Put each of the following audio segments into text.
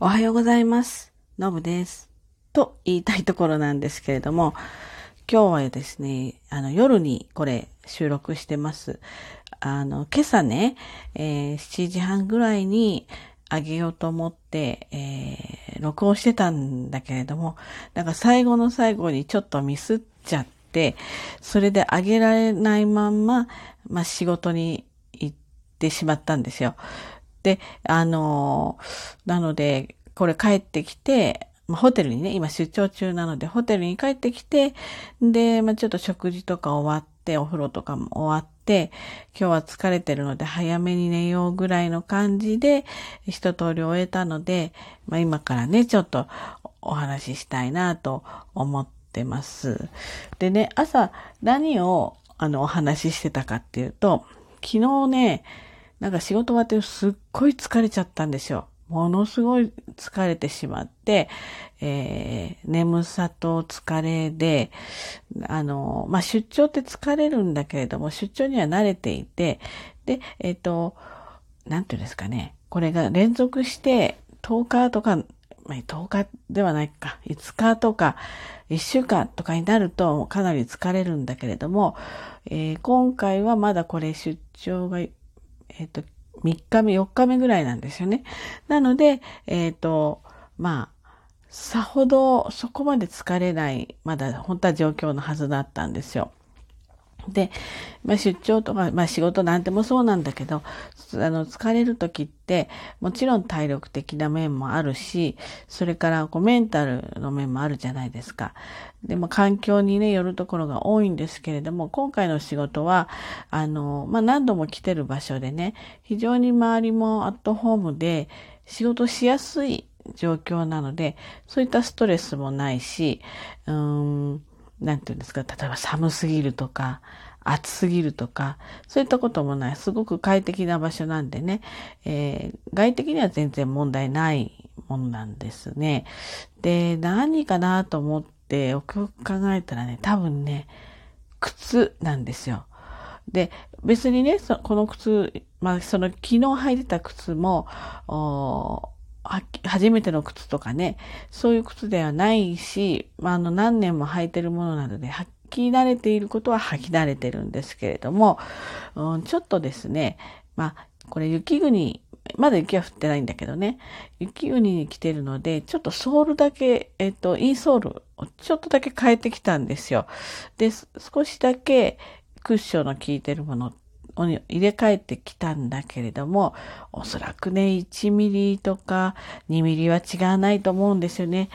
おはようございます。のぶです。と言いたいところなんですけれども、今日はですね、あの夜にこれ収録してます。あの、今朝ね、えー7時半ぐらいにあげようと思って、えー録音してたんだけれども、なんか最後の最後にちょっとミスっちゃって、それであげられないまんま、まあ仕事に行ってしまったんですよ。で、あのなので、これ帰ってきて、まあ、ホテルにね、今出張中なので、ホテルに帰ってきて、で、まあ、ちょっと食事とか終わって、お風呂とかも終わって、今日は疲れてるので早めに寝ようぐらいの感じで、一通り終えたので、まあ、今からね、ちょっとお話ししたいなと思ってます。でね、朝何をあのお話ししてたかっていうと、昨日ね、なんか仕事終わってすっごい疲れちゃったんですよ。ものすごい疲れてしまって、えー眠さと疲れで、あの、まあ、出張って疲れるんだけれども、出張には慣れていて、で、えっ、と、なんていうんですかね、これが連続して10日とか、まあ、10日ではないか、5日とか、1週間とかになるとかなり疲れるんだけれども、えー今回はまだこれ出張が、えっ、と、3日目、4日目ぐらいなんですよね。なので、えっ、と、まあ、さほどそこまで疲れない、まだ本当は状況のはずだったんですよ。で、まあ、出張とか、まあ、仕事なんてもそうなんだけど、あの、疲れる時って、もちろん体力的な面もあるし、それからこうメンタルの面もあるじゃないですか。でも環境にね、よるところが多いんですけれども、今回の仕事は、あの、まあ、何度も来てる場所でね、非常に周りもアットホームで、仕事しやすい状況なので、そういったストレスもないし、うーん、なんていうんですか、例えば寒すぎるとか、暑すぎるとか、そういったこともない、すごく快適な場所なんでね、えー外的には全然問題ないものなんですね。で、何かなと思ってよくよく考えたらね、多分ね、靴なんですよ。で、別にね、そこの靴、まあ、その昨日履いてた靴も、初めての靴とかね、そういう靴ではないし、まあ、あの何年も履いてるものなので、履き慣れていることは履き慣れてるんですけれども、うん、ちょっとですね、まあ、これ雪国、まだ雪は降ってないんだけどね、雪国に来てるので、ちょっとソールだけ、えっと、インソールをちょっとだけ変えてきたんですよ。で、少しだけクッションの効いてるもの入れ替えてきたんだけれども、おそらくね、1ミリとか2ミリは違わないと思うんですよね。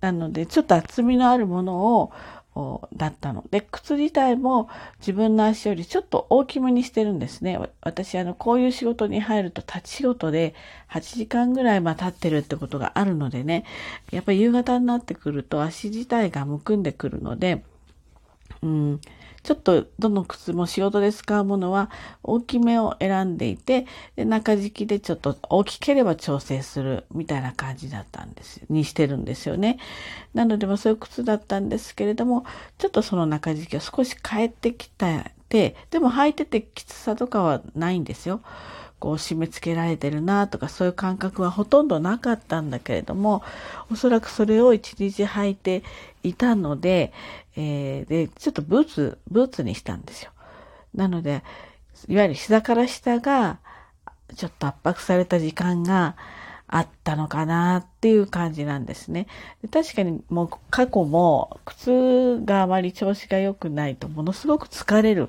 なので、ちょっと厚みのあるものを、だったの。で、靴自体も自分の足よりちょっと大きめにしてるんですね。私、あの、こういう仕事に入ると立ち仕事で8時間ぐらいまあ立ってるってことがあるのでね、やっぱり夕方になってくると足自体がむくんでくるので、うん、ちょっとどの靴も仕事で使うものは大きめを選んでいて、で中敷きでちょっと大きければ調整するみたいな感じだったんです、にしてるんですよね。なので、まあそういう靴だったんですけれども、ちょっとその中敷きを少し変えてきたて、でも履いててきつさとかはないんですよ。こう締め付けられてるなとかそういう感覚はほとんどなかったんだけれどもおそらくそれを一日履いていたので,、えーでちょっとブーツブーツにしたんですよ。なのでいわゆる膝から下がちょっと圧迫された時間があったのかなっていう感じなんですね。確かにもう過去も靴があまり調子が良くないとものすごく疲れる。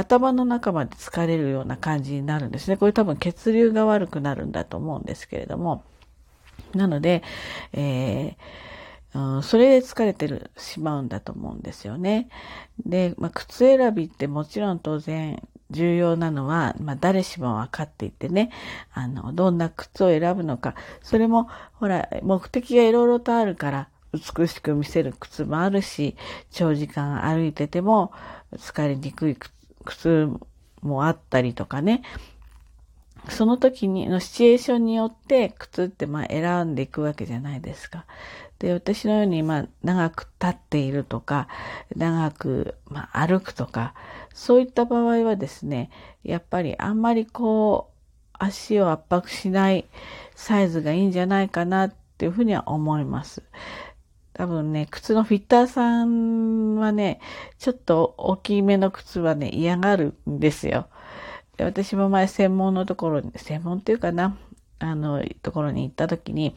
頭の中まで疲れるような感じになるんですね。これ多分血流が悪くなるんだと思うんですけれども。なので、えー、それで疲れてるしまうんだと思うんですよね。で、まあ、靴選びってもちろん当然重要なのは、まあ、誰しも分かっていてね、あの、どんな靴を選ぶのか、それも、ほら、目的がいろいろとあるから、美しく見せる靴もあるし、長時間歩いてても疲れにくい靴靴もあったりとかね、その時にのシチュエーションによって靴ってまあ選んでいくわけじゃないですか。で、私のようにまあ長く立っているとか、長くまあ歩くとか、そういった場合はですね、やっぱりあんまりこう足を圧迫しないサイズがいいんじゃないかなっていうふうには思います。多分ね、靴のフィッターさんはね、ちょっと大きめの靴はね、嫌がるんですよ。で私も前専門のところに、専門っていうかな、あの、ところに行った時に、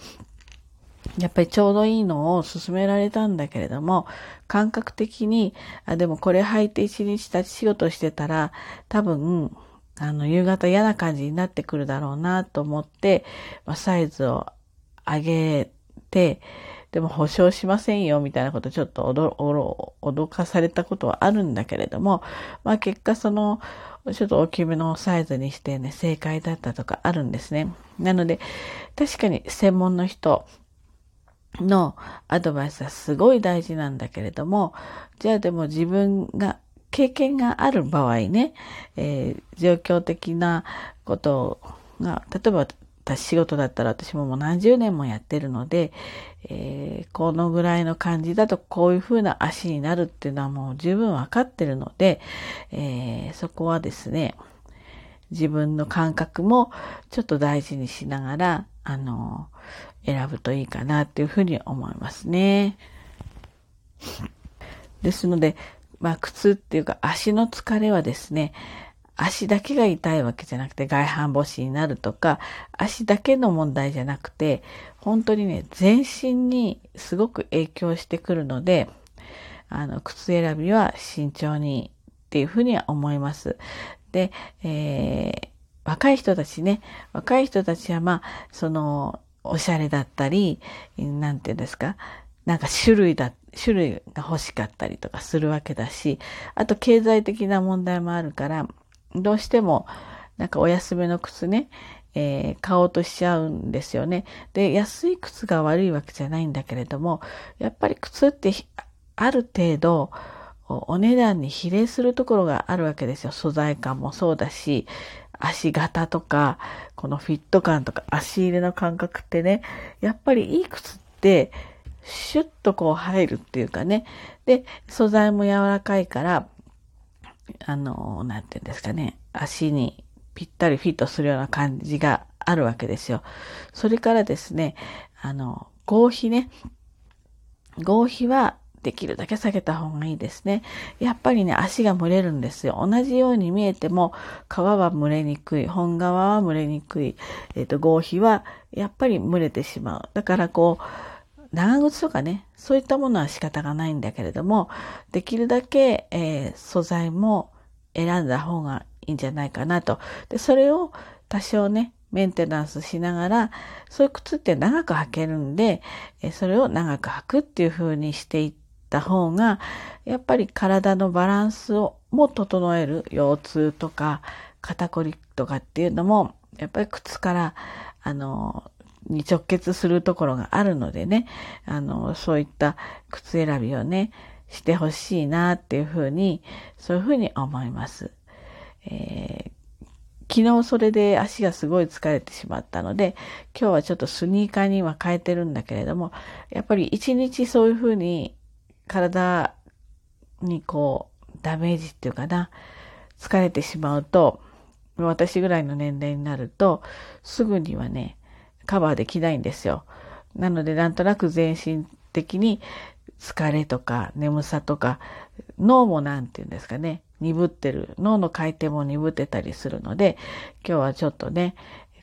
やっぱりちょうどいいのを勧められたんだけれども、感覚的に、あ、でもこれ履いて一日立ち仕事してたら、多分、あの、夕方嫌な感じになってくるだろうなと思って、まあ、サイズを上げて、でも保証しませんよ、みたいなことちょっと脅かされたことはあるんだけれども、まあ結果その、ちょっと大きめのサイズにしてね、正解だったとかあるんですね。なので、確かに専門の人、のアドバイスはすごい大事なんだけれども、じゃあでも自分が経験がある場合ね、えー、状況的なことが、例えば私仕事だったら私ももう何十年もやってるので、えー、このぐらいの感じだとこういう風な足になるっていうのはもう十分わかってるので、えー、そこはですね、自分の感覚もちょっと大事にしながら、あの、選ぶといいかなっていうふうに思いますね。ですので、まあ、靴っていうか足の疲れはですね、足だけが痛いわけじゃなくて外反母趾になるとか、足だけの問題じゃなくて、本当にね、全身にすごく影響してくるので、あの、靴選びは慎重にっていうふうには思います。で、えー、若い人たちね、若い人たちはまあ、その、おしゃれだったり、なんていうんですか、なんか種類だ、種類が欲しかったりとかするわけだし、あと経済的な問題もあるから、どうしても、なんかお安めの靴ね、えー、買おうとしちゃうんですよね。で、安い靴が悪いわけじゃないんだけれども、やっぱり靴ってある程度、お値段に比例するところがあるわけですよ。素材感もそうだし、足型とか、このフィット感とか足入れの感覚ってね、やっぱりいい靴って、シュッとこう入るっていうかね。で、素材も柔らかいから、あの、なんていうんですかね、足にぴったりフィットするような感じがあるわけですよ。それからですね、あの、合皮ね。合皮はできるだけ下げた方がいいですね。やっぱりね、足が蒸れるんですよ。同じように見えても、皮は蒸れにくい。本側は蒸れにくい。えっ、ー、と、合皮はやっぱり蒸れてしまう。だからこう、長靴とかね、そういったものは仕方がないんだけれども、できるだけ、えー、素材も選んだ方がいいんじゃないかなと。で、それを多少ね、メンテナンスしながら、そういう靴って長く履けるんでえ、それを長く履くっていう風にしていった方が、やっぱり体のバランスをも整える腰痛とか肩こりとかっていうのも、やっぱり靴から、あの、に直結するところがあるのでね、あの、そういった靴選びをね、してほしいなっていうふうに、そういうふうに思います。えー、昨日それで足がすごい疲れてしまったので、今日はちょっとスニーカーには変えてるんだけれども、やっぱり一日そういうふうに体にこう、ダメージっていうかな、疲れてしまうと、私ぐらいの年齢になると、すぐにはね、カバーできないんですよ。なので、なんとなく全身的に疲れとか眠さとか、脳もなんて言うんですかね、鈍ってる、脳の回転も鈍ってたりするので、今日はちょっとね、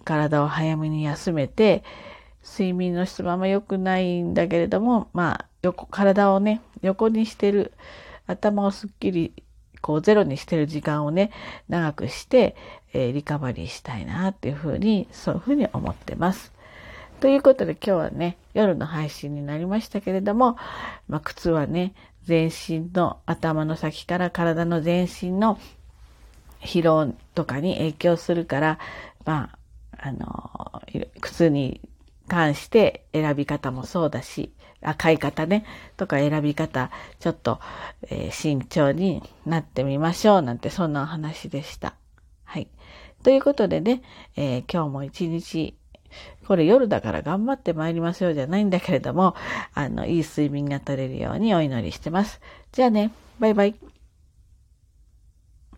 体を早めに休めて、睡眠の質もあんま良くないんだけれども、まあ、横、体をね、横にしてる、頭をすっきり、こうゼロにしてる時間をね、長くして、えー、リカバリーしたいなっていうふうに、そういうふうに思ってます。ということで今日はね、夜の配信になりましたけれども、まあ、靴はね、全身の頭の先から体の全身の疲労とかに影響するから、まあ、あの、靴に関して選び方もそうだし、買い方ね、とか選び方、ちょっと、えー、慎重になってみましょうなんてそんなお話でした。はい。ということでね、えー、今日も一日、これ夜だから頑張って参りましょうじゃないんだけれども、あの、いい睡眠が取れるようにお祈りしてます。じゃあね、バイバイ。